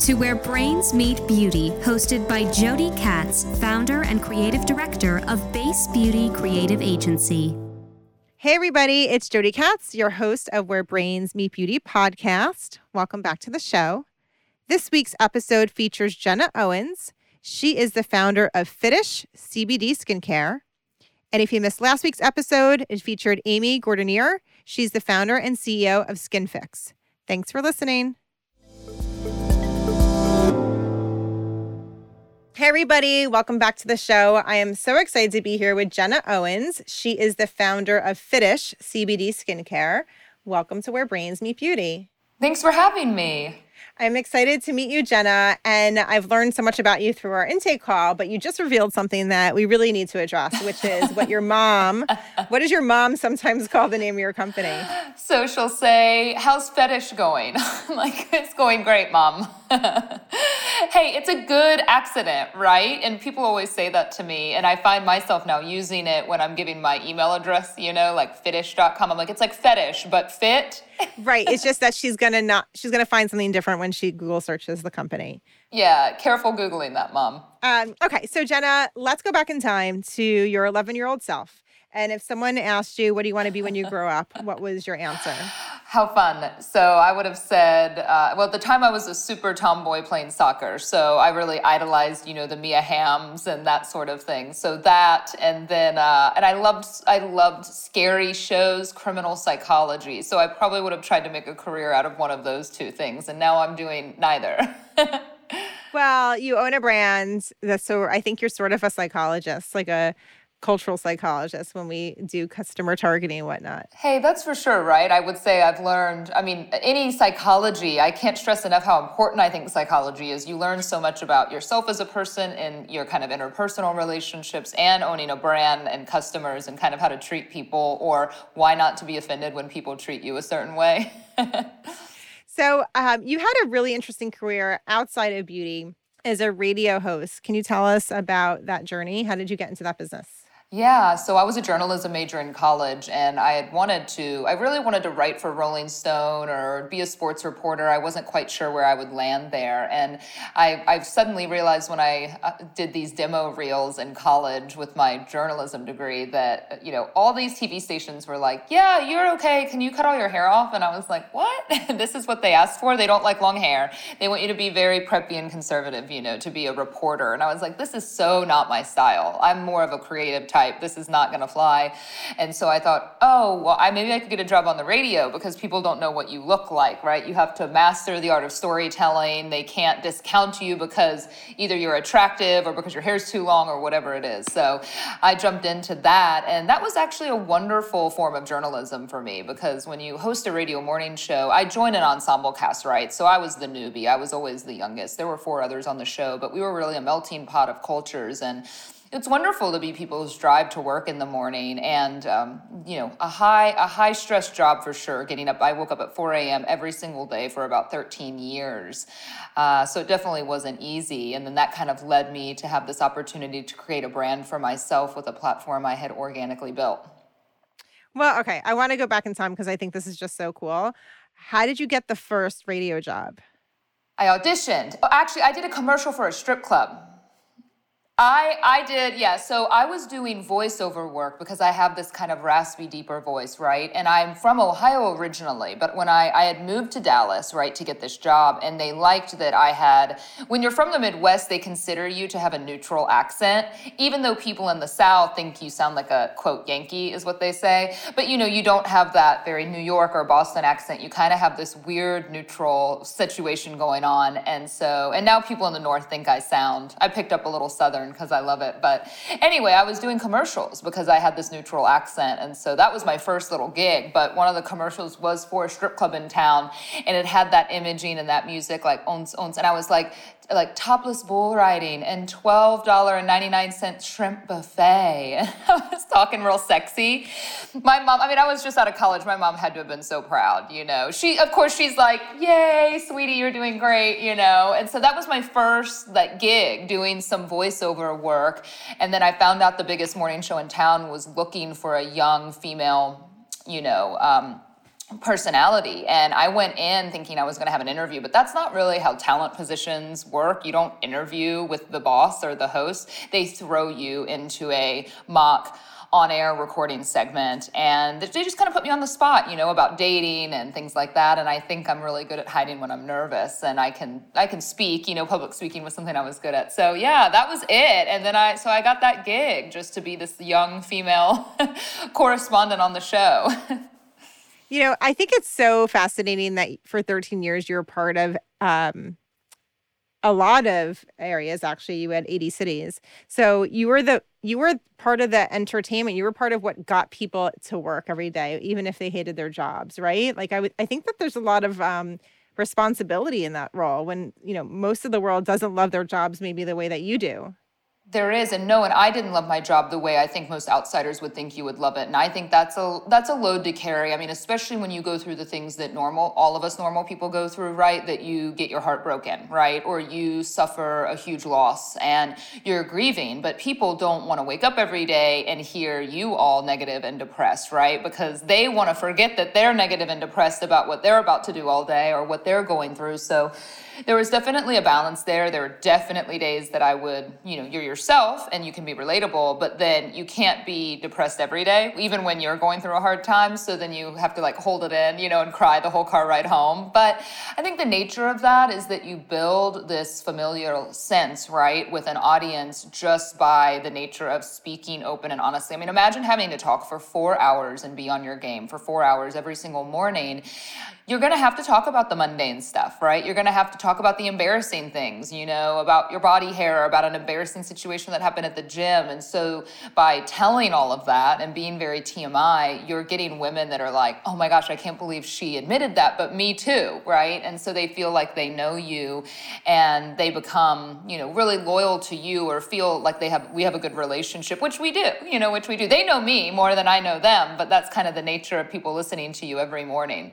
To Where Brains Meet Beauty, hosted by Jody Katz, founder and creative director of Base Beauty Creative Agency. Hey, everybody, it's Jody Katz, your host of Where Brains Meet Beauty podcast. Welcome back to the show. This week's episode features Jenna Owens. She is the founder of Fittish CBD Skincare. And if you missed last week's episode, it featured Amy Gordinier. She's the founder and CEO of SkinFix. Thanks for listening. Hey, everybody, welcome back to the show. I am so excited to be here with Jenna Owens. She is the founder of Fitish CBD Skincare. Welcome to Where Brains Meet Beauty. Thanks for having me. I'm excited to meet you, Jenna. And I've learned so much about you through our intake call, but you just revealed something that we really need to address, which is what your mom, what does your mom sometimes call the name of your company? So she'll say, How's fetish going? like, it's going great, mom. hey, it's a good accident, right? And people always say that to me. And I find myself now using it when I'm giving my email address, you know, like fitish.com. I'm like, it's like fetish, but fit. right. It's just that she's gonna not she's gonna find something different when she Google searches the company. Yeah, careful Googling that, mom. Um, okay, so Jenna, let's go back in time to your 11 year old self. And if someone asked you, what do you want to be when you grow up? What was your answer? How fun. So I would have said, uh, well, at the time I was a super tomboy playing soccer. So I really idolized, you know, the Mia Hamms and that sort of thing. So that, and then, uh, and I loved, I loved scary shows, criminal psychology. So I probably would have tried to make a career out of one of those two things. And now I'm doing neither. well, you own a brand. That's so I think you're sort of a psychologist, like a cultural psychologists when we do customer targeting and whatnot. Hey, that's for sure, right? I would say I've learned, I mean, any psychology, I can't stress enough how important I think psychology is. You learn so much about yourself as a person and your kind of interpersonal relationships and owning a brand and customers and kind of how to treat people or why not to be offended when people treat you a certain way. so, um, you had a really interesting career outside of beauty as a radio host. Can you tell us about that journey? How did you get into that business? Yeah, so I was a journalism major in college and I had wanted to, I really wanted to write for Rolling Stone or be a sports reporter. I wasn't quite sure where I would land there. And I, I suddenly realized when I uh, did these demo reels in college with my journalism degree that, you know, all these TV stations were like, yeah, you're okay. Can you cut all your hair off? And I was like, what? this is what they asked for? They don't like long hair. They want you to be very preppy and conservative, you know, to be a reporter. And I was like, this is so not my style. I'm more of a creative type. This is not going to fly. And so I thought, oh, well, I, maybe I could get a job on the radio because people don't know what you look like, right? You have to master the art of storytelling. They can't discount you because either you're attractive or because your hair's too long or whatever it is. So I jumped into that. And that was actually a wonderful form of journalism for me because when you host a radio morning show, I joined an ensemble cast, right? So I was the newbie. I was always the youngest. There were four others on the show, but we were really a melting pot of cultures. And it's wonderful to be people's drive to work in the morning and um, you know a high a high stress job for sure getting up i woke up at 4 a.m every single day for about 13 years. Uh, so it definitely wasn't easy. And then that kind of led me to have this opportunity to create a brand for myself with a platform i had organically built. Well okay i want to go back in time because i think this is just so cool. How did you get the first radio job? I auditioned. Oh, actually i did a commercial for a strip club I I did, yeah. So I was doing voiceover work because I have this kind of raspy, deeper voice, right? And I'm from Ohio originally, but when I, I had moved to Dallas, right, to get this job, and they liked that I had when you're from the Midwest, they consider you to have a neutral accent, even though people in the South think you sound like a quote Yankee, is what they say. But you know, you don't have that very New York or Boston accent. You kind of have this weird neutral situation going on. And so and now people in the North think I sound I picked up a little southern because I love it. But anyway, I was doing commercials because I had this neutral accent. And so that was my first little gig. But one of the commercials was for a strip club in town and it had that imaging and that music like ons ons. And I was like, like topless bull riding and $12.99 shrimp buffet. I was talking real sexy. My mom, I mean, I was just out of college. My mom had to have been so proud, you know. She, of course, she's like, yay, sweetie, you're doing great, you know. And so that was my first like gig doing some voiceover work. And then I found out the biggest morning show in town was looking for a young female, you know, um, personality. And i went in thinking i was going to have an interview but that's not really how talent positions work. You don't interview with the boss or the host. They throw you into a mock on air recording segment and they just kind of put me on the spot you know about dating and things like that. And i think i'm really good at hiding when i'm nervous and i can i can speak you know public speaking was something i was good at. So yeah that was it. And then i so i got that gig just to be this young female correspondent on the show You know, I think it's so fascinating that for 13 years you're part of um, a lot of areas. Actually, you had 80 cities, so you were the you were part of the entertainment. You were part of what got people to work every day, even if they hated their jobs, right? Like I would, I think that there's a lot of um, responsibility in that role when you know most of the world doesn't love their jobs maybe the way that you do. There is, and no, and I didn't love my job the way I think most outsiders would think you would love it. And I think that's a that's a load to carry. I mean, especially when you go through the things that normal, all of us normal people go through, right? That you get your heart broken, right? Or you suffer a huge loss and you're grieving. But people don't want to wake up every day and hear you all negative and depressed, right? Because they want to forget that they're negative and depressed about what they're about to do all day or what they're going through. So there was definitely a balance there. There were definitely days that I would, you know, you're yourself and you can be relatable, but then you can't be depressed every day, even when you're going through a hard time. So then you have to like hold it in, you know, and cry the whole car ride home. But I think the nature of that is that you build this familial sense, right, with an audience just by the nature of speaking open and honestly. I mean, imagine having to talk for four hours and be on your game for four hours every single morning you're going to have to talk about the mundane stuff, right? You're going to have to talk about the embarrassing things, you know, about your body hair, or about an embarrassing situation that happened at the gym. And so by telling all of that and being very TMI, you're getting women that are like, oh my gosh, I can't believe she admitted that, but me too, right? And so they feel like they know you and they become, you know, really loyal to you or feel like they have, we have a good relationship, which we do, you know, which we do. They know me more than I know them, but that's kind of the nature of people listening to you every morning.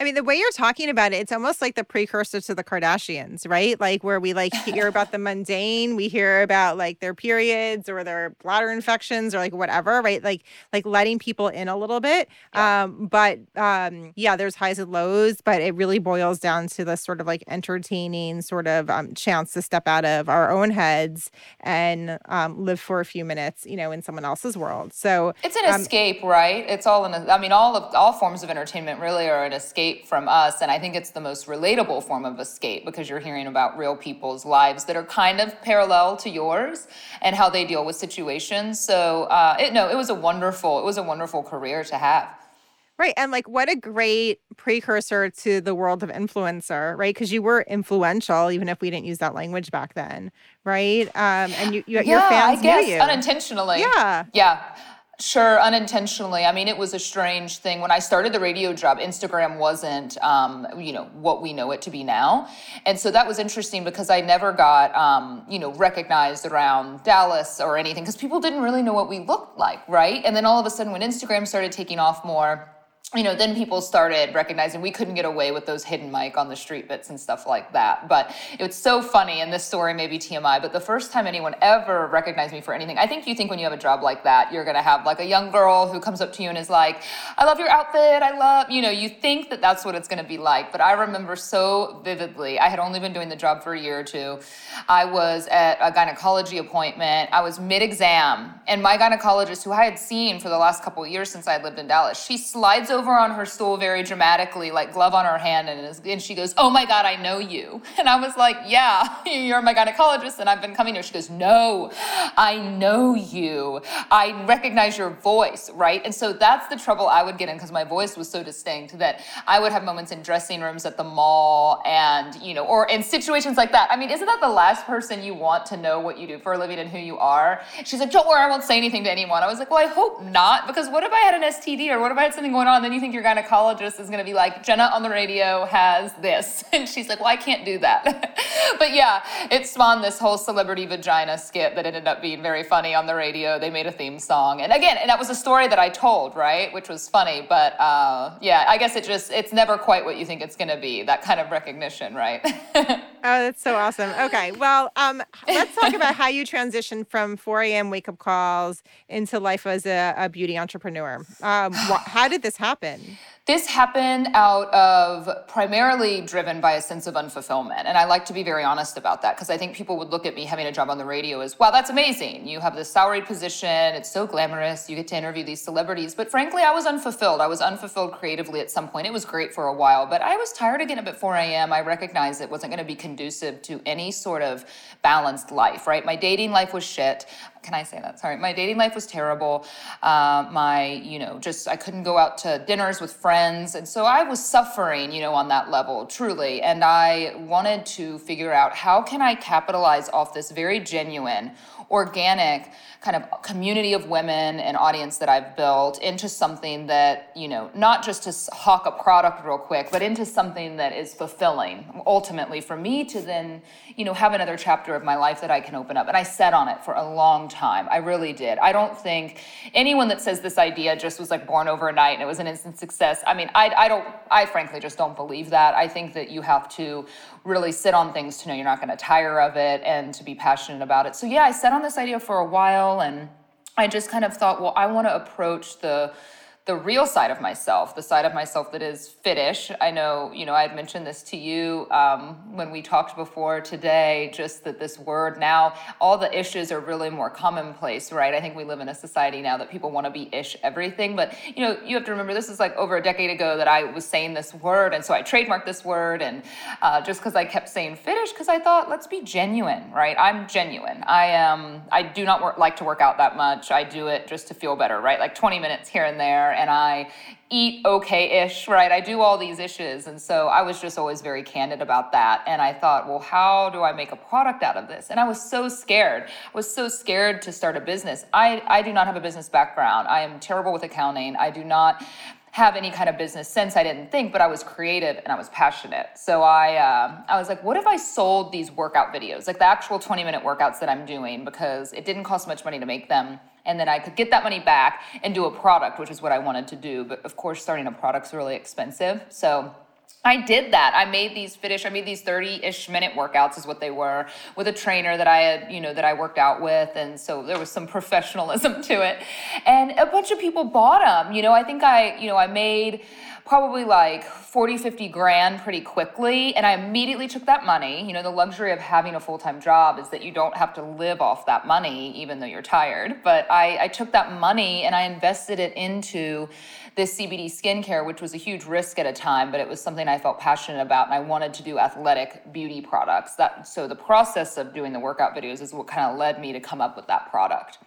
I mean, the way you're talking about it, it's almost like the precursor to the Kardashians, right? Like where we like hear about the mundane, we hear about like their periods or their bladder infections or like whatever, right? Like like letting people in a little bit. Yeah. Um, but um, yeah, there's highs and lows, but it really boils down to the sort of like entertaining sort of um, chance to step out of our own heads and um, live for a few minutes, you know, in someone else's world. So it's an um, escape, right? It's all in. A, I mean, all of all forms of entertainment really are an escape escape from us. And I think it's the most relatable form of escape because you're hearing about real people's lives that are kind of parallel to yours and how they deal with situations. So uh, it, no, it was a wonderful, it was a wonderful career to have. Right. And like, what a great precursor to the world of influencer, right? Because you were influential, even if we didn't use that language back then, right? Um, and you, you yeah, your fans I guess, knew you unintentionally. Yeah. Yeah. Sure, unintentionally. I mean, it was a strange thing. When I started the radio job, Instagram wasn't, um, you know, what we know it to be now. And so that was interesting because I never got, um, you know, recognized around Dallas or anything because people didn't really know what we looked like, right? And then all of a sudden, when Instagram started taking off more, you know, then people started recognizing we couldn't get away with those hidden mic on the street bits and stuff like that. But it's so funny, and this story may be TMI, but the first time anyone ever recognized me for anything, I think you think when you have a job like that, you're gonna have like a young girl who comes up to you and is like, I love your outfit, I love, you know, you think that that's what it's gonna be like. But I remember so vividly, I had only been doing the job for a year or two. I was at a gynecology appointment, I was mid exam, and my gynecologist, who I had seen for the last couple years since I lived in Dallas, she slides over over on her stool very dramatically, like glove on her hand, and, is, and she goes, Oh my God, I know you. And I was like, Yeah, you're my gynecologist, and I've been coming here. She goes, No, I know you. I recognize your voice, right? And so that's the trouble I would get in because my voice was so distinct that I would have moments in dressing rooms at the mall and, you know, or in situations like that. I mean, isn't that the last person you want to know what you do for a living and who you are? She's like, Don't worry, I won't say anything to anyone. I was like, Well, I hope not, because what if I had an STD or what if I had something going on? You think your gynecologist is going to be like, Jenna on the radio has this. And she's like, well, I can't do that. but yeah, it spawned this whole celebrity vagina skit that ended up being very funny on the radio. They made a theme song. And again, and that was a story that I told, right? Which was funny. But uh, yeah, I guess it just, it's never quite what you think it's going to be, that kind of recognition, right? oh, that's so awesome. Okay. Well, um, let's talk about how you transitioned from 4 a.m. wake up calls into life as a, a beauty entrepreneur. Um, wh- how did this happen? happen? This happened out of primarily driven by a sense of unfulfillment. And I like to be very honest about that because I think people would look at me having a job on the radio as, wow, that's amazing. You have this salaried position, it's so glamorous, you get to interview these celebrities. But frankly, I was unfulfilled. I was unfulfilled creatively at some point. It was great for a while, but I was tired of getting up at 4 a.m. I recognized it wasn't going to be conducive to any sort of balanced life, right? My dating life was shit can I say that? Sorry, my dating life was terrible. Uh, my, you know, just I couldn't go out to dinners with friends, and so I was suffering, you know, on that level, truly. And I wanted to figure out how can I capitalize off this very genuine, organic kind of community of women and audience that I've built into something that, you know, not just to hawk a product real quick, but into something that is fulfilling ultimately for me to then, you know, have another chapter of my life that I can open up. And I sat on it for a long time. I really did. I don't think anyone that says this idea just was like born overnight and it was an instant success. I mean, I, I don't, I frankly just don't believe that. I think that you have to really sit on things to know you're not going to tire of it and to be passionate about it. So yeah, I sat on this idea for a while and I just kind of thought, well, I want to approach the the real side of myself, the side of myself that is fittish. I know, you know, I had mentioned this to you um, when we talked before today, just that this word now, all the issues are really more commonplace, right? I think we live in a society now that people want to be ish everything. But, you know, you have to remember this is like over a decade ago that I was saying this word. And so I trademarked this word. And uh, just because I kept saying fittish, because I thought, let's be genuine, right? I'm genuine. I am, um, I do not work, like to work out that much. I do it just to feel better, right? Like 20 minutes here and there and I eat okay ish, right? I do all these issues. And so I was just always very candid about that. And I thought, well, how do I make a product out of this? And I was so scared. I was so scared to start a business. I, I do not have a business background. I am terrible with accounting. I do not have any kind of business sense. I didn't think, but I was creative and I was passionate. So I, uh, I was like, what if I sold these workout videos, like the actual 20 minute workouts that I'm doing, because it didn't cost much money to make them and then I could get that money back and do a product, which is what I wanted to do. But of course, starting a product's really expensive. So I did that. I made these finish. I made these 30-ish minute workouts is what they were with a trainer that I had, you know, that I worked out with. And so there was some professionalism to it. And a bunch of people bought them. You know, I think I, you know, I made probably like 40, 50 grand pretty quickly. And I immediately took that money. You know, the luxury of having a full time job is that you don't have to live off that money, even though you're tired. But I, I took that money and I invested it into this CBD skincare, which was a huge risk at a time, but it was something I felt passionate about. And I wanted to do athletic beauty products. That, so the process of doing the workout videos is what kind of led me to come up with that product.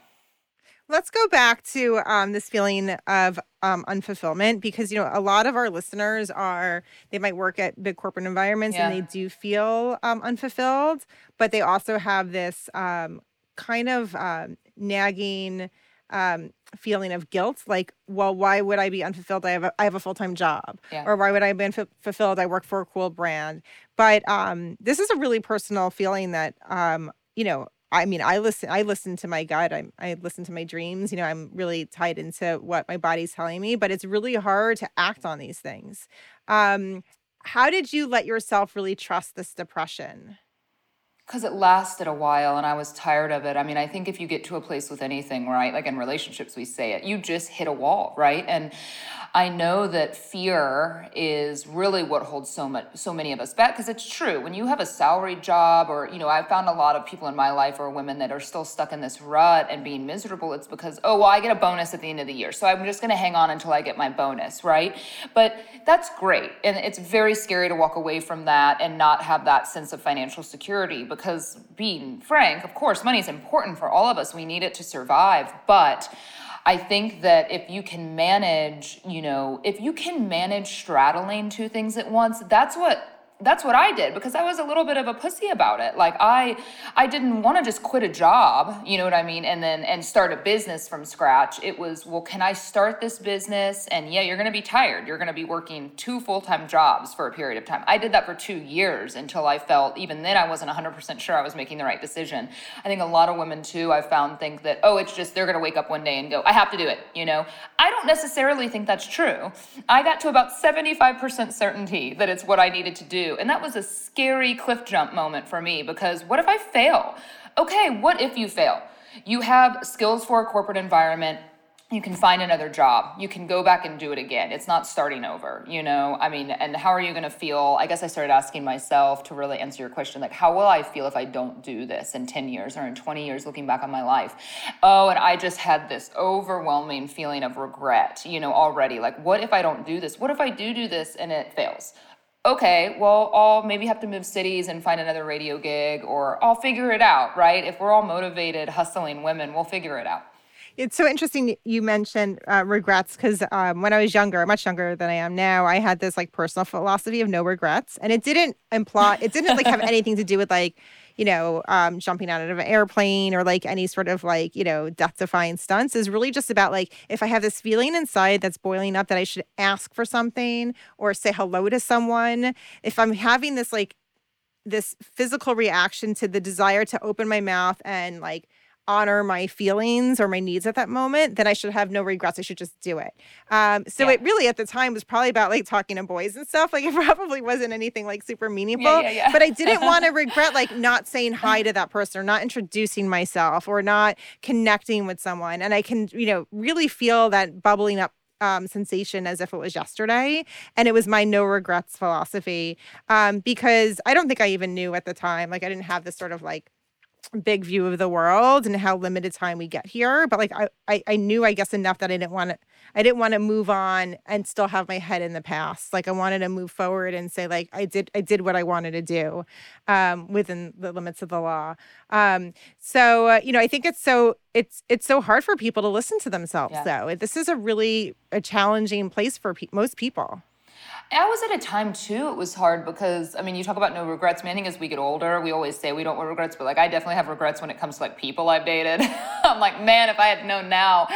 Let's go back to um, this feeling of um, unfulfillment because you know a lot of our listeners are they might work at big corporate environments yeah. and they do feel um, unfulfilled, but they also have this um, kind of um, nagging um, feeling of guilt like well why would i be unfulfilled i have a, I have a full-time job yeah. or why would i be unfulfilled i work for a cool brand but um, this is a really personal feeling that um, you know I mean, I listen. I listen to my gut. I I listen to my dreams. You know, I'm really tied into what my body's telling me. But it's really hard to act on these things. Um, how did you let yourself really trust this depression? Because it lasted a while and I was tired of it. I mean, I think if you get to a place with anything, right, like in relationships, we say it, you just hit a wall, right? And I know that fear is really what holds so much, so many of us back because it's true. When you have a salaried job, or you know, I've found a lot of people in my life or women that are still stuck in this rut and being miserable. It's because oh, well, I get a bonus at the end of the year, so I'm just going to hang on until I get my bonus, right? But that's great, and it's very scary to walk away from that and not have that sense of financial security because, being frank, of course, money is important for all of us. We need it to survive, but I think that if you can manage, you know, if you can manage straddling two things at once, that's what that's what I did because I was a little bit of a pussy about it. Like I I didn't want to just quit a job, you know what I mean, and then and start a business from scratch. It was, well, can I start this business? And yeah, you're going to be tired. You're going to be working two full-time jobs for a period of time. I did that for 2 years until I felt even then I wasn't 100% sure I was making the right decision. I think a lot of women too I found think that oh, it's just they're going to wake up one day and go, I have to do it, you know. I don't necessarily think that's true. I got to about 75% certainty that it's what I needed to and that was a scary cliff jump moment for me because what if I fail? Okay, what if you fail? You have skills for a corporate environment. You can find another job. You can go back and do it again. It's not starting over you know? I mean and how are you going to feel? I guess i started asking myself to really answer your question like how will i feel if i don't do this in 10 years or in 20 years looking back on my life? Oh and i just had this overwhelming feeling of regret you know already. Like what if i don't do this? What if i do do this and it fails okay, well, I'll maybe have to move cities and find another radio gig, or I'll figure it out, right? If we're all motivated, hustling women, we'll figure it out. It's so interesting you mentioned uh, regrets because um, when I was younger, much younger than I am now, I had this like personal philosophy of no regrets, and it didn't imply it didn't like have anything to do with like you know um, jumping out of an airplane or like any sort of like you know death defying stunts. Is really just about like if I have this feeling inside that's boiling up that I should ask for something or say hello to someone. If I'm having this like this physical reaction to the desire to open my mouth and like honor my feelings or my needs at that moment, then I should have no regrets. I should just do it. Um, so yeah. it really at the time was probably about like talking to boys and stuff. Like it probably wasn't anything like super meaningful. Yeah, yeah, but I didn't want to regret like not saying hi to that person or not introducing myself or not connecting with someone. And I can, you know, really feel that bubbling up um, sensation as if it was yesterday. And it was my no regrets philosophy um, because I don't think I even knew at the time. Like I didn't have this sort of like big view of the world and how limited time we get here but like I, I i knew i guess enough that i didn't want to i didn't want to move on and still have my head in the past. Like i wanted to move forward and say like i did i did what i wanted to do um, within the limits of the law. Um, so uh, you know i think it's so it's it's so hard for people to listen to themselves yeah. though. This is a really a challenging place for pe- most people I was at a time too, it was hard because, I mean, you talk about no regrets. Think as we get older, we always say we don't want regrets, but like I definitely have regrets when it comes to like people I've dated. I'm like, man, if I had known now,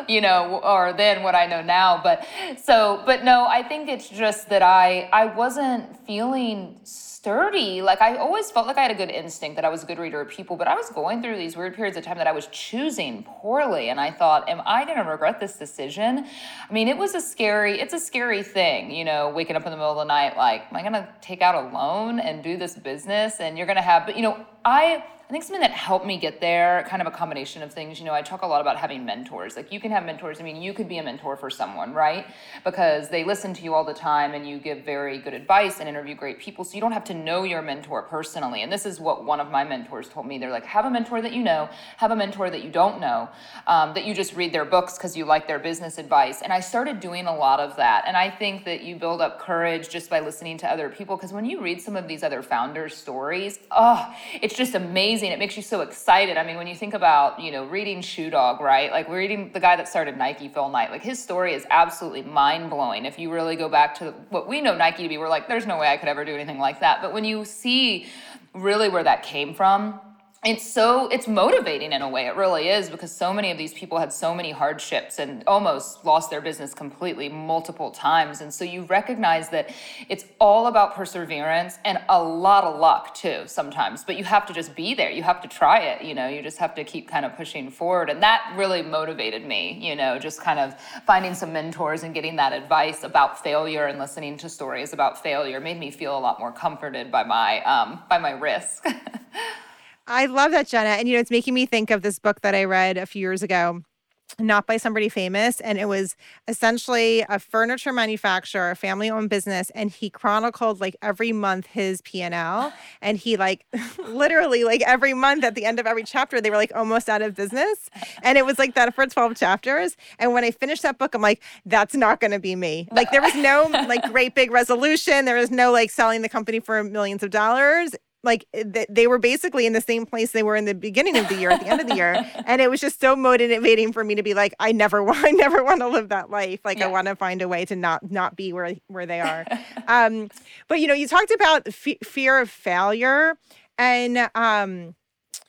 you know, or then what I know now. But so, but no, I think it's just that I, I wasn't feeling sturdy. Like I always felt like I had a good instinct that I was a good reader of people, but I was going through these weird periods of time that I was choosing poorly. And I thought, am I going to regret this decision? I mean, it was a scary, it's a scary thing, you know, waking up in the middle of the night, like, am I going to take out a loan and do this business? And you're going to have, but you know, I, I think something that helped me get there, kind of a combination of things. You know, I talk a lot about having mentors. Like you can have mentors. I mean, you could be a mentor for someone, right? Because they listen to you all the time and you give very good advice and interview great people. So you don't have to know your mentor personally. And this is what one of my mentors told me. They're like, have a mentor that you know, have a mentor that you don't know, um, that you just read their books because you like their business advice. And I started doing a lot of that. And I think that you build up courage just by listening to other people. Because when you read some of these other founders' stories, oh, it's just amazing amazing. It makes you so excited. I mean, when you think about, you know, reading Shoe Dog, right? Like we're reading the guy that started Nike, Phil Knight. Like his story is absolutely mind blowing. If you really go back to what we know Nike to be, we're like, there's no way I could ever do anything like that. But when you see really where that came from, it's so it's motivating in a way it really is because so many of these people had so many hardships and almost lost their business completely multiple times. And so you recognize that it's all about perseverance and a lot of luck too sometimes but you have to just be there. You have to try it you know you just have to keep kind of pushing forward. And that really motivated me you know just kind of finding some mentors and getting that advice about failure and listening to stories about failure made me feel a lot more comforted by my um, by my risk I love that, Jenna. And, you know, it's making me think of this book that I read a few years ago not by somebody famous. And it was essentially a furniture manufacturer a family owned business and he chronicled like every month his p&l and he like literally like every month at the end of every chapter they were like almost out of business. And it was like that for 12 chapters. And when i finished that book i'm like that's not going to be me. Like there was no like great big resolution. There was no like selling the company for millions of dollars like eh, they were basically in the same place they were in the beginning of the year at the end of the year. And it was just so motivating for me to be like i never want i never want to live that life. Like yeah. i want to find a way to not not be where where they are. Um but you know you talked about f- fear of failure. And um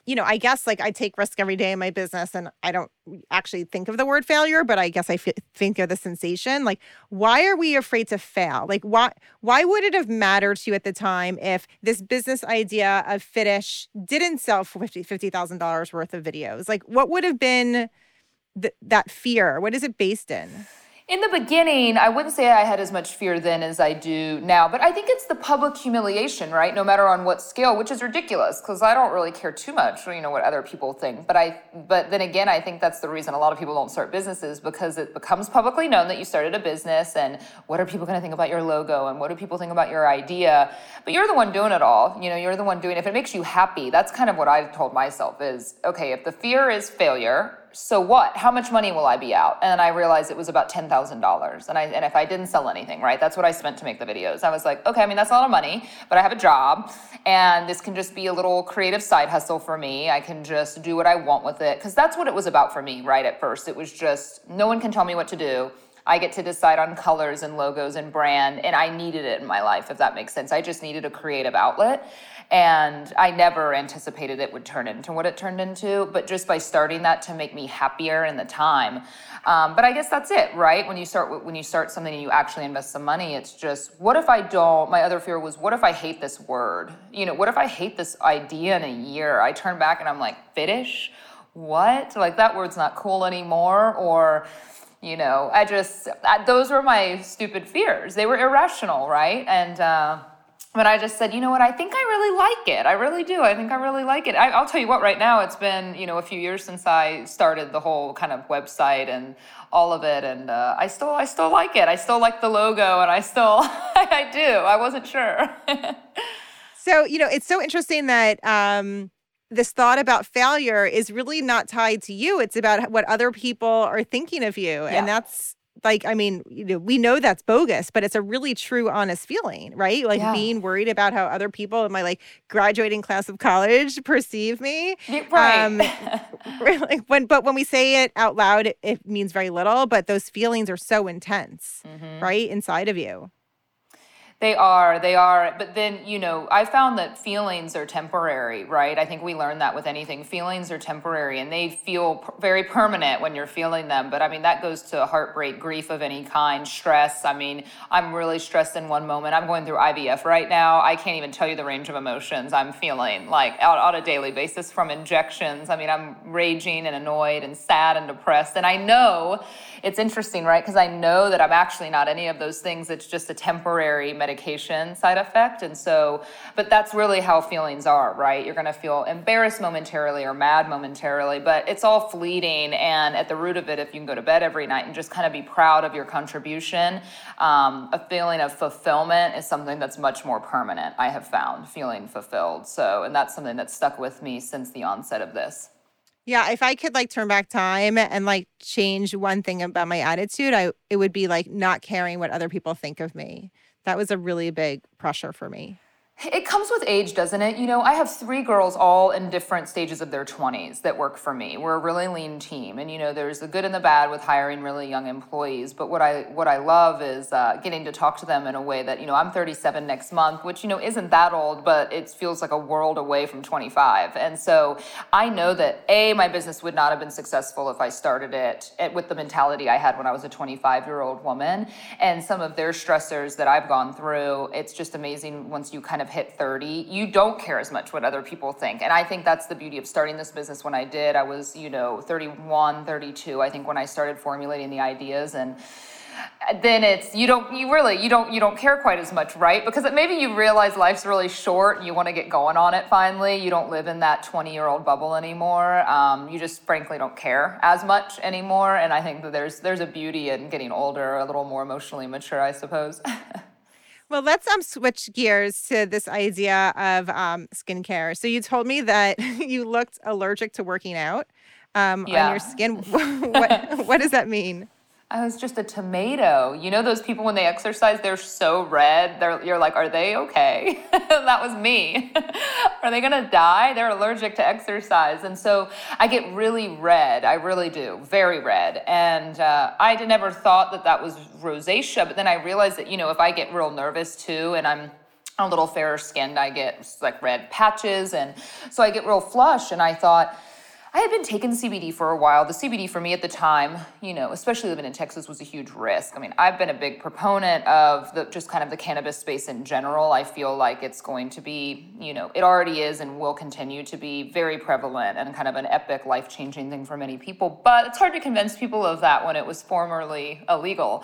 you know, I guess like I take risk every day in my business and I don't actually think of the word failure, but I guess I f- think of the sensation. Like, why are we afraid to fail? Like, why, why would it have mattered to you at the time if this business idea of Fitish didn't sell for $50,000 worth of videos? Like, what would have been th- that fear? What is it based in? In the beginning, I wouldn't say I had as much fear then as I do now, but I think it's the public humiliation, right? No matter on what scale, which is ridiculous because I don't really care too much, you know, what other people think. But I, but then again, I think that's the reason a lot of people don't start businesses because it becomes publicly known that you started a business, and what are people going to think about your logo, and what do people think about your idea? But you're the one doing it all. You know, you're the one doing. It. If it makes you happy, that's kind of what I told myself is okay. If the fear is failure so what? How much money will I be out? And I realized it was about ten thousand dollars. And I and if I didn't sell anything, right, that's what I spent to make the videos. I was like, okay, I mean that's a lot of money, but I have a job, and this can just be a little creative side hustle for me. I can just do what I want with it because that's what it was about for me, right? At first, it was just no one can tell me what to do. I get to decide on colors and logos and brand, and I needed it in my life, if that makes sense. I just needed a creative outlet. And I never anticipated it would turn into what it turned into, but just by starting that to make me happier in the time. Um, but I guess that's it, right? When you start when you start something and you actually invest some money, it's just what if I don't? My other fear was what if I hate this word? You know, what if I hate this idea in a year? I turn back and I'm like, fetish? What? Like that word's not cool anymore, or you know i just those were my stupid fears they were irrational right and uh, but I just said, you know what? I think I really like it. I really do. I think I really like it. I, will tell you what. Right now, it's been you know a few years since I started the whole kind of website and all of it, and uh, I still I still like it. I still like the logo, and I still I do. I wasn't sure. so you know, it's so interesting that. Um, this thought about failure is really not tied to you. It's about what other people are thinking of you. Yeah. And that's like i mean you know we know that's bogus but it's a really true honest feeling right like yeah. being worried about how other people in my like graduating class of college perceive me right um, really, when but when we say it out loud it, it, means very little but those feelings are so intense mm-hmm. right inside of you they are, they are. But then, you know, I found that feelings are temporary, right? I think we learn that with anything. Feelings are temporary and they feel very permanent when you're feeling them. But I mean, that goes to heartbreak, grief of any kind, stress. I mean, I'm really stressed in one moment. I'm going through IVF right now. I can't even tell you the range of emotions I'm feeling like out on a daily basis from injections. I mean, I'm raging and annoyed and sad and depressed. And I know it's interesting, right? Because I know that I'm actually not any of those things. It's just a temporary side effect. And so, but that's really how feelings are, right? You're going to feel embarrassed momentarily or mad momentarily, but it's all fleeting. And at the root of it, if you can go to bed every night and just kind of be proud of your contribution, um, a feeling of fulfillment is something that's much more permanent, I have found, feeling fulfilled. So, and that's something that's stuck with me since the onset of this. Yeah, if I could like turn back time and like change one thing about my attitude, I it would be like not caring what other people think of me. That was a really big pressure for me. It comes with age, doesn't it? You know, I have three girls all in different stages of their 20s that work for me. We're a really lean team, and you know, there's the good and the bad with hiring really young employees. But what I what I love is uh, getting to talk to them in a way that you know, I'm 37 next month, which you know isn't that old, but it feels like a world away from 25. And so I know that a my business would not have been successful if I started it with the mentality I had when I was a 25 year old woman, and some of their stressors that I've gone through. It's just amazing once you kind of hit 30, you don't care as much what other people think. And I think that's the beauty of starting this business. When I did. I was, you know, 31, 32, I think when I started formulating the ideas. And then it's you don't you really you don't you don't care quite as much right? Because maybe you realize life's really short and you want to get going on it finally. You don't live in that 20 year old bubble anymore. Um, you just frankly don't care as much anymore. And i think that there's there's a beauty in getting older a little more emotionally mature i suppose Well, let's um switch gears to this idea of um skincare. So you told me that you looked allergic to working out um, yeah. on your skin. what, what does that mean? I was just a tomato. You know those people when they exercise, they're so red. They're, you're like, are they okay? that was me. are they gonna die? They're allergic to exercise, and so I get really red. I really do, very red. And uh, I never thought that that was rosacea, but then I realized that you know if I get real nervous too, and I'm a little fairer skinned, I get like red patches, and so I get real flush. And I thought I had been taking CBD for a while. The CBD for me at the time, you know, especially living in Texas, was a huge risk. I mean, I've been a big proponent of the just kind of the cannabis space in general. I feel like it's going to be, you know, it already is and will continue to be very prevalent and kind of an epic, life changing thing for many people. But it's hard to convince people of that when it was formerly illegal.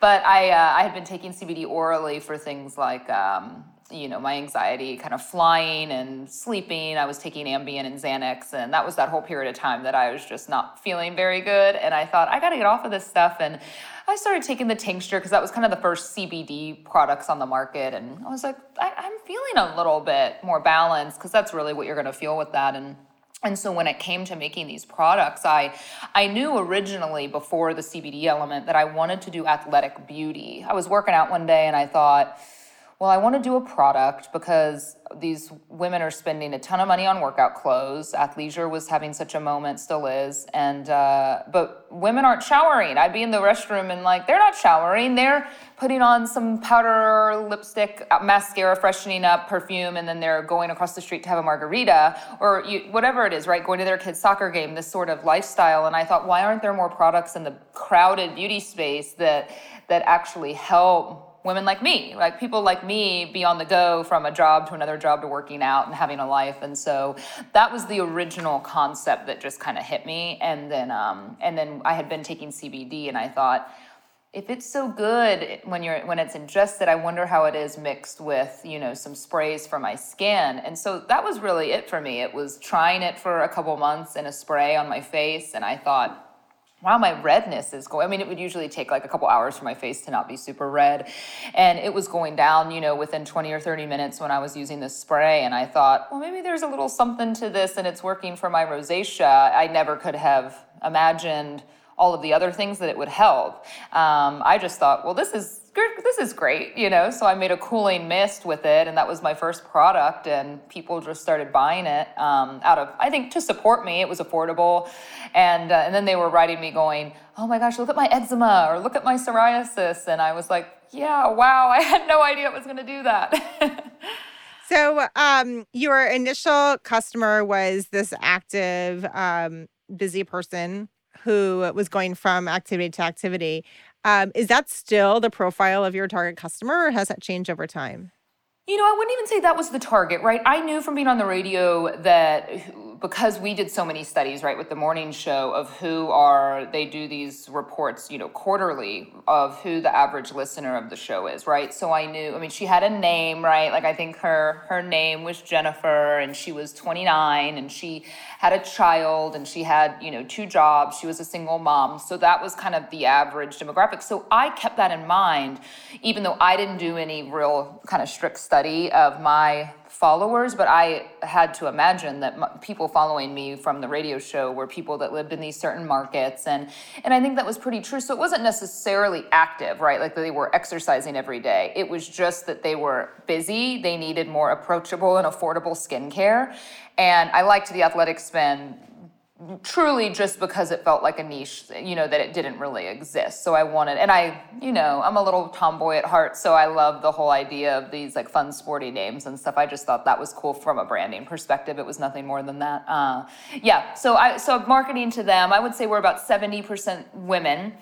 But I, uh, I had been taking CBD orally for things like um, you know my anxiety kind of flying and sleeping. I was taking ambien and xanax and that was that whole period of time that i was just not feeling very good. And i thought i got to get off of this stuff. And i started taking the tincture because that was kind of the first cbd products on the market. And i was like I, i'm feeling a little bit more balanced because that's really what you're going to feel with that. And and so when it came to making these products, I I knew originally before the CBD element that I wanted to do athletic beauty. I was working out one day and I thought, well, I want to do a product because these women are spending a ton of money on workout clothes. Athleisure was having such a moment, still is, and uh, but women aren't showering. I'd be in the restroom and like they're not showering. They're putting on some powder, lipstick, uh, mascara, freshening up, perfume, and then they're going across the street to have a margarita or you, whatever it is, right? Going to their kid's soccer game. This sort of lifestyle, and I thought, why aren't there more products in the crowded beauty space that that actually help? Women like me, like people like me, be on the go from a job to another job to working out and having a life. And so that was the original concept that just kind of hit me. And then, um, and then I had been taking CBD, and I thought, if it's so good when you're when it's ingested, I wonder how it is mixed with you know some sprays for my skin. And so that was really it for me. It was trying it for a couple months in a spray on my face, and I thought wow, my redness is going. I mean, it would usually take like a couple hours for my face to not be super red. And it was going down, you know, within 20 or 30 minutes when I was using this spray. And I thought, well, maybe there's a little something to this and it's working for my rosacea. I never could have imagined all of the other things that it would help. Um, I just thought, well, this is this is great, you know. So I made a cooling mist with it, and that was my first product, and people just started buying it um, out of, I think, to support me. It was affordable, and uh, and then they were writing me going, "Oh my gosh, look at my eczema or look at my psoriasis," and I was like, "Yeah, wow, I had no idea it was going to do that." so, um, your initial customer was this active, um, busy person who was going from activity to activity. Um, is that still the profile of your target customer, or has that changed over time? You know, I wouldn't even say that was the target, right? I knew from being on the radio that because we did so many studies, right, with the morning show of who are, they do these reports, you know, quarterly of who the average listener of the show is, right? So I knew, I mean, she had a name, right? Like I think her, her name was Jennifer and she was 29 and she had a child and she had, you know, two jobs. She was a single mom. So that was kind of the average demographic. So I kept that in mind, even though I didn't do any real kind of strict study of my followers, but I had to imagine that people following me from the radio show were people that lived in these certain markets, and and I think that was pretty true. So it wasn't necessarily active, right? Like they were exercising every day. It was just that they were busy. They needed more approachable and affordable skincare, and I liked the athletic spin truly just because it felt like a niche, you know, that it didn't really exist. So I wanted, and I, you know, I'm a little tomboy at heart, so I love the whole idea of these like fun sporty names and stuff. I just thought that was cool from a branding perspective. It was nothing more than that. Uh, yeah. So I, so marketing to them, I would say we're about 70% women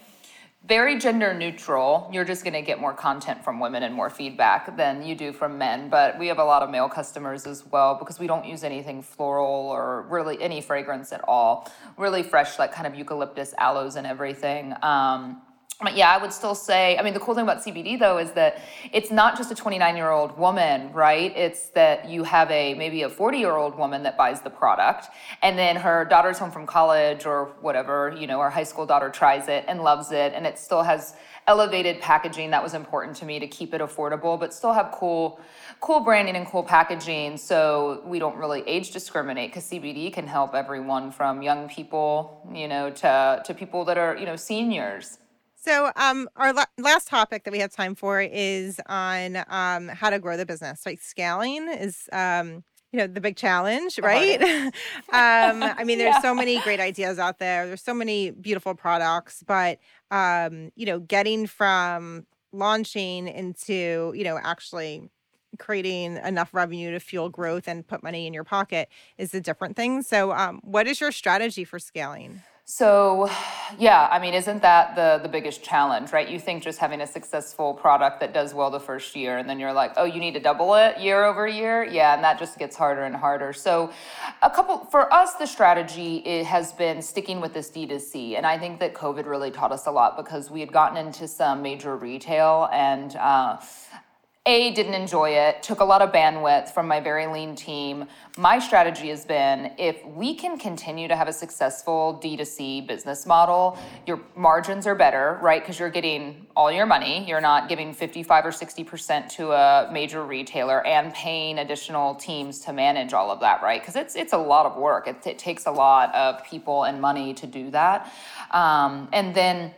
very gender neutral. You're just going to get more content from women and more feedback than you do from men. But we have a lot of male customers as well because we don't use anything floral or really any fragrance at all. Really fresh, like kind of eucalyptus, aloes, and everything. Um, but yeah, I would still say, I mean, the cool thing about CBD though is that it's not just a 29 year old woman, right? It's that you have a maybe a 40 year old woman that buys the product and then her daughter's home from college or whatever, you know, her high school daughter tries it and loves it and it still has elevated packaging that was important to me to keep it affordable but still have cool cool branding and cool packaging so we don't really age discriminate because cbd can help everyone from young people you know to to people that are you know seniors so, um, our la- last topic that we have time for is on um, how to grow the business. Like scaling is um, you know the big challenge, right? um, I mean, there's yeah. so many great ideas out there. There's so many beautiful products, but um, you know, getting from launching into you know actually creating enough revenue to fuel growth and put money in your pocket is a different thing. So, um, what is your strategy for scaling? So, yeah, I mean, isn't that the the biggest challenge, right? You think just having a successful product that does well the first year, and then you're like, oh, you need to double it year over year, yeah, and that just gets harder and harder. So, a couple for us, the strategy has been sticking with this D2C, and I think that COVID really taught us a lot because we had gotten into some major retail and. Uh, a, didn't enjoy it, took a lot of bandwidth from my very lean team. My strategy has been if we can continue to have a successful D2C business model, your margins are better, right? Because you're getting all your money. You're not giving 55 or 60% to a major retailer and paying additional teams to manage all of that, right? Because it's, it's a lot of work. It, it, takes a lot of people and money to do that. Um, and then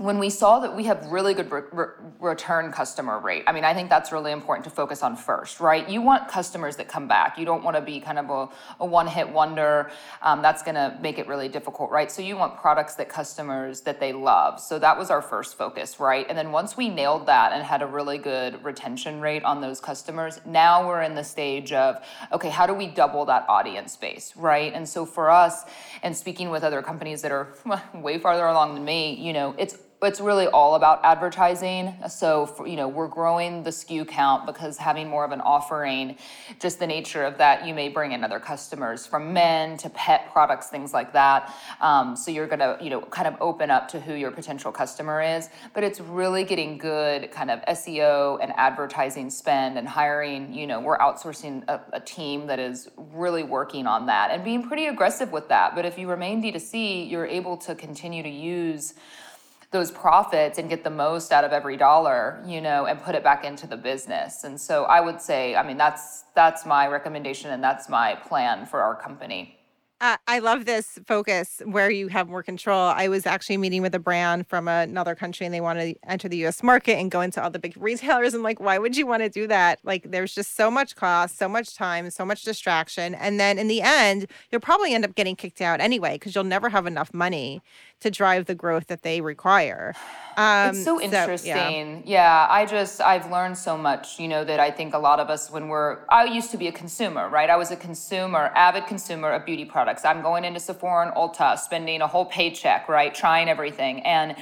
when we saw that we have really good re- re- return customer rate i mean i think that's really important to focus on first right? You want customers that come back. You don't want to be kind of a, a one hit wonder um, that's going to make it really difficult right? So you want products that customers that they love. So that was our first focus right? And then once we nailed that and had a really good retention rate on those customers now we're in the stage of okay how do we double that audience base right? And so for us and speaking with other companies that are way farther along than me you know it's it's really all about advertising. So, for, you know, we're growing the SKU count because having more of an offering, just the nature of that, you may bring in other customers from men to pet products, things like that. Um, so you're gonna, you know, kind of open up to who your potential customer is. But it's really getting good kind of SEO and advertising spend and hiring. You know, we're outsourcing a, a team that is really working on that and being pretty aggressive with that. But if you remain D2C, you're able to continue to use those profits and get the most out of every dollar you know and put it back into the business and so i would say i mean that's that's my recommendation and that's my plan for our company uh, I love this focus where you have more control. I was actually meeting with a brand from another country and they want to enter the US market and go into all the big retailers. I'm like, why would you want to do that? Like, there's just so much cost, so much time, so much distraction. And then in the end, you'll probably end up getting kicked out anyway because you'll never have enough money to drive the growth that they require. Um, it's so interesting. So, yeah. yeah, I just I've learned so much. You know that I think a lot of us when we're I used to be a consumer, right? I was a consumer, avid consumer of beauty products. I'm going into Sephora and Ulta, spending a whole paycheck, right, trying everything. And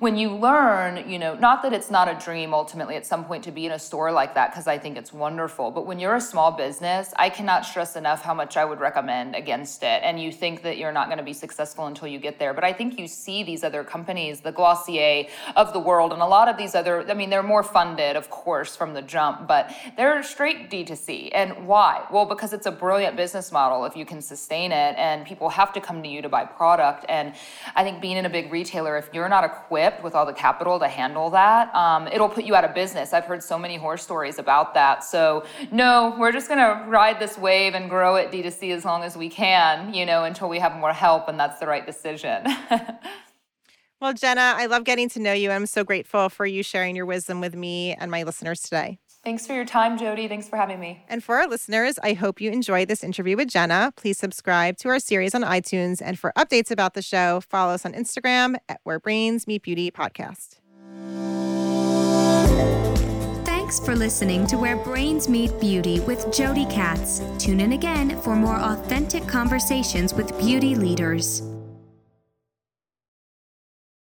when you learn, you know, not that it's not a dream ultimately at some point to be in a store like that because I think it's wonderful. But when you're a small business, I cannot stress enough how much I would recommend against it. And you think that you're not going to be successful until you get there, but I think you see these other companies, the Glossier of the world, and a lot of these other, I mean, they're more funded, of course, from the jump, but they're straight D2C. And why? Well, because it's a brilliant business model if you can sustain it, and people have to come to you to buy product. And I think being in a big retailer, if you're not equipped with all the capital to handle that, um, it'll put you out of business. I've heard so many horror stories about that. So, no, we're just going to ride this wave and grow it D2C as long as we can, you know, until we have more help, and that's the right decision. Well, Jenna, I love getting to know you. I'm so grateful for you sharing your wisdom with me and my listeners today. Thanks for your time, Jodi. Thanks for having me. And for our listeners, I hope you enjoyed this interview with Jenna. Please subscribe to our series on iTunes. And for updates about the show, follow us on Instagram at Where Brains Meet Beauty Podcast. Thanks for listening to Where Brains Meet Beauty with Jodi Katz. Tune in again for more authentic conversations with beauty leaders.